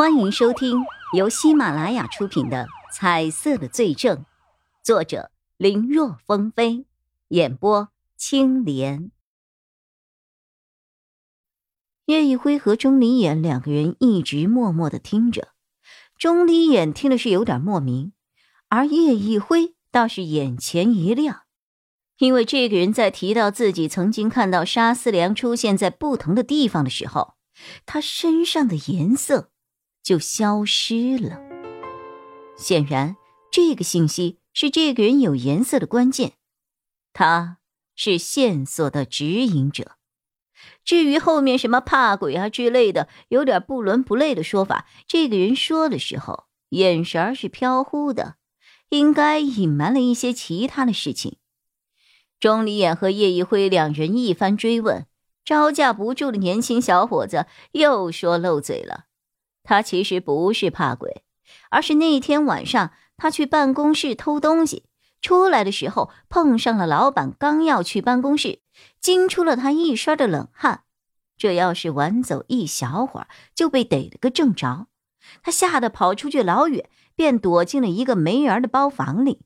欢迎收听由喜马拉雅出品的《彩色的罪证》，作者林若风飞，演播青莲。叶一辉和钟离眼两个人一直默默的听着，钟离眼听的是有点莫名，而叶一辉倒是眼前一亮，因为这个人在提到自己曾经看到沙思良出现在不同的地方的时候，他身上的颜色。就消失了。显然，这个信息是这个人有颜色的关键，他是线索的指引者。至于后面什么怕鬼啊之类的，有点不伦不类的说法，这个人说的时候眼神是飘忽的，应该隐瞒了一些其他的事情。钟离眼和叶一辉两人一番追问，招架不住的年轻小伙子又说漏嘴了。他其实不是怕鬼，而是那天晚上他去办公室偷东西，出来的时候碰上了老板，刚要去办公室，惊出了他一身的冷汗。这要是晚走一小会儿，就被逮了个正着。他吓得跑出去老远，便躲进了一个没人的包房里。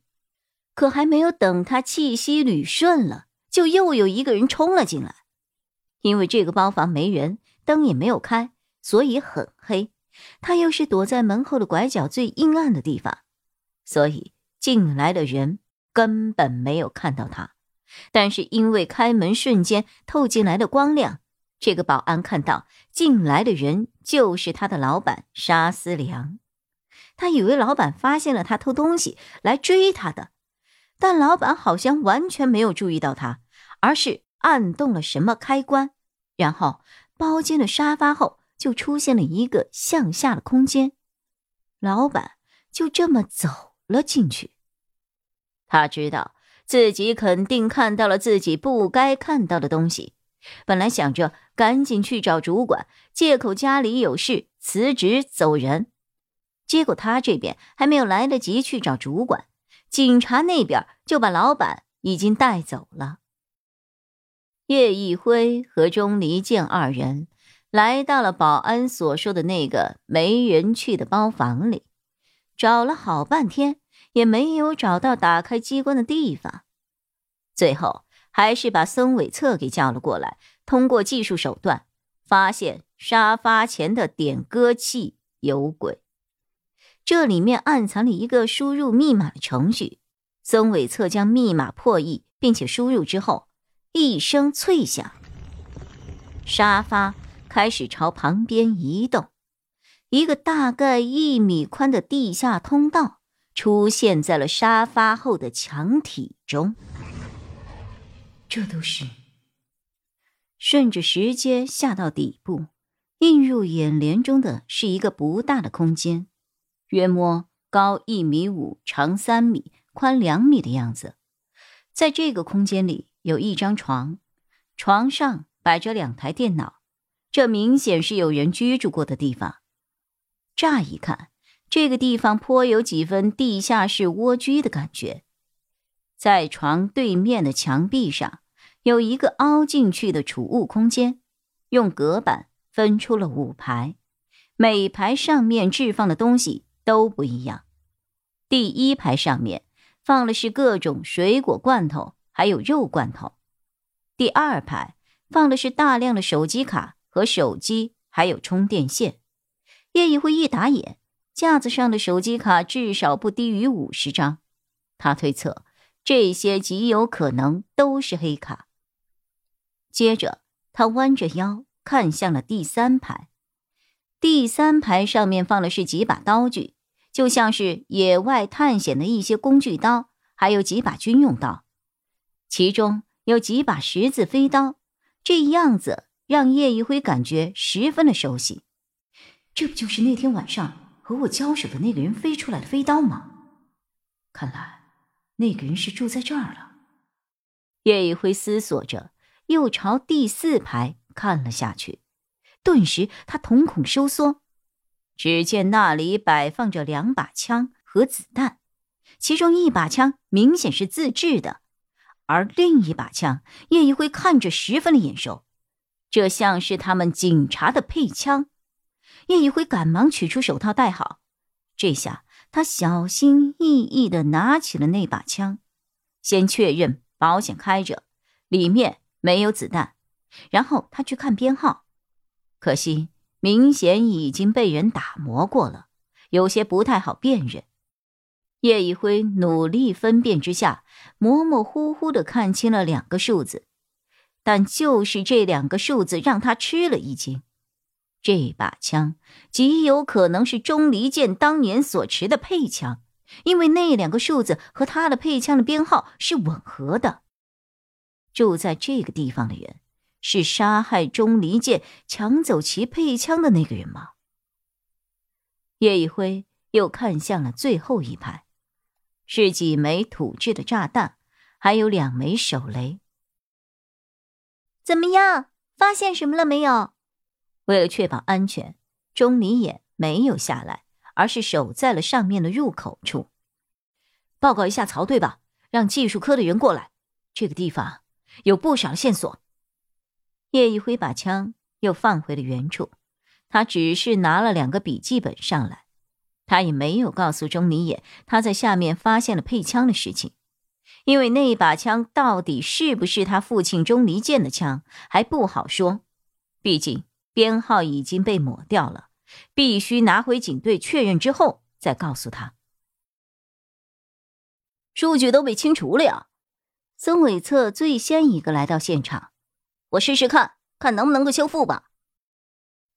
可还没有等他气息捋顺了，就又有一个人冲了进来。因为这个包房没人，灯也没有开，所以很黑。他又是躲在门后的拐角最阴暗的地方，所以进来的人根本没有看到他。但是因为开门瞬间透进来的光亮，这个保安看到进来的人就是他的老板沙思良。他以为老板发现了他偷东西来追他的，但老板好像完全没有注意到他，而是按动了什么开关，然后包间的沙发后。就出现了一个向下的空间，老板就这么走了进去。他知道自己肯定看到了自己不该看到的东西，本来想着赶紧去找主管，借口家里有事辞职走人。结果他这边还没有来得及去找主管，警察那边就把老板已经带走了。叶一辉和钟离剑二人。来到了保安所说的那个没人去的包房里，找了好半天也没有找到打开机关的地方，最后还是把孙伟策给叫了过来。通过技术手段，发现沙发前的点歌器有鬼，这里面暗藏了一个输入密码的程序。孙伟策将密码破译并且输入之后，一声脆响，沙发。开始朝旁边移动，一个大概一米宽的地下通道出现在了沙发后的墙体中。这都是顺着石阶下到底部，映入眼帘中的是一个不大的空间，约摸高一米五、长三米、宽两米的样子。在这个空间里有一张床，床上摆着两台电脑。这明显是有人居住过的地方。乍一看，这个地方颇有几分地下室蜗居的感觉。在床对面的墙壁上，有一个凹进去的储物空间，用隔板分出了五排，每排上面置放的东西都不一样。第一排上面放的是各种水果罐头，还有肉罐头。第二排放的是大量的手机卡。和手机还有充电线，叶一辉一打眼，架子上的手机卡至少不低于五十张。他推测，这些极有可能都是黑卡。接着，他弯着腰看向了第三排，第三排上面放的是几把刀具，就像是野外探险的一些工具刀，还有几把军用刀，其中有几把十字飞刀，这样子。让叶一辉感觉十分的熟悉，这不就是那天晚上和我交手的那个人飞出来的飞刀吗？看来那个人是住在这儿了。叶一辉思索着，又朝第四排看了下去，顿时他瞳孔收缩，只见那里摆放着两把枪和子弹，其中一把枪明显是自制的，而另一把枪叶一辉看着十分的眼熟。这像是他们警察的配枪，叶一辉赶忙取出手套戴好，这下他小心翼翼的拿起了那把枪，先确认保险开着，里面没有子弹，然后他去看编号，可惜明显已经被人打磨过了，有些不太好辨认。叶一辉努力分辨之下，模模糊糊的看清了两个数字，但就是这两个数字让他吃了一惊。这把枪极有可能是钟离剑当年所持的配枪，因为那两个数字和他的配枪的编号是吻合的。住在这个地方的人，是杀害钟离剑、抢走其配枪的那个人吗？叶一辉又看向了最后一排，是几枚土制的炸弹，还有两枚手雷。怎么样？发现什么了没有？为了确保安全，钟离眼没有下来，而是守在了上面的入口处。报告一下曹队吧，让技术科的人过来。这个地方有不少线索。叶一辉把枪又放回了原处，他只是拿了两个笔记本上来，他也没有告诉钟离眼他在下面发现了配枪的事情，因为那把枪到底是不是他父亲钟离剑的枪还不好说，毕竟。编号已经被抹掉了，必须拿回警队确认之后再告诉他。数据都被清除了呀！孙伟策最先一个来到现场，我试试看看能不能够修复吧。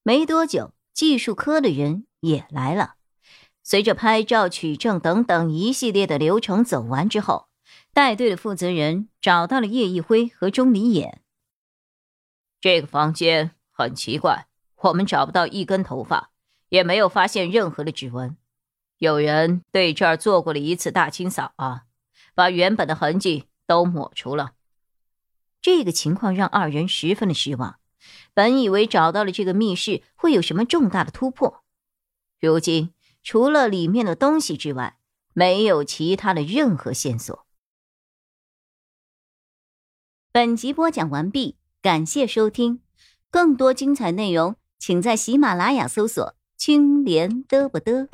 没多久，技术科的人也来了。随着拍照、取证等等一系列的流程走完之后，带队的负责人找到了叶一辉和钟离眼。这个房间。很奇怪，我们找不到一根头发，也没有发现任何的指纹。有人对这儿做过了一次大清扫啊，把原本的痕迹都抹除了。这个情况让二人十分的失望。本以为找到了这个密室会有什么重大的突破，如今除了里面的东西之外，没有其他的任何线索。本集播讲完毕，感谢收听。更多精彩内容，请在喜马拉雅搜索“青莲嘚不嘚”。